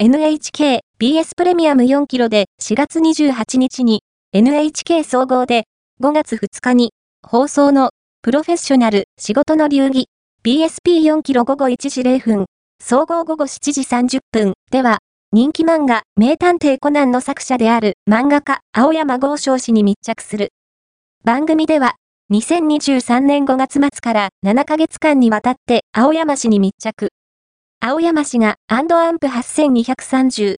NHK BS プレミアム4キロで4月28日に NHK 総合で5月2日に放送のプロフェッショナル仕事の流儀 BSP4 キロ午後1時0分総合午後7時30分では人気漫画名探偵コナンの作者である漫画家青山豪昌氏に密着する。番組では2023年5月末から7ヶ月間にわたって青山氏に密着。青山氏がアンプ8230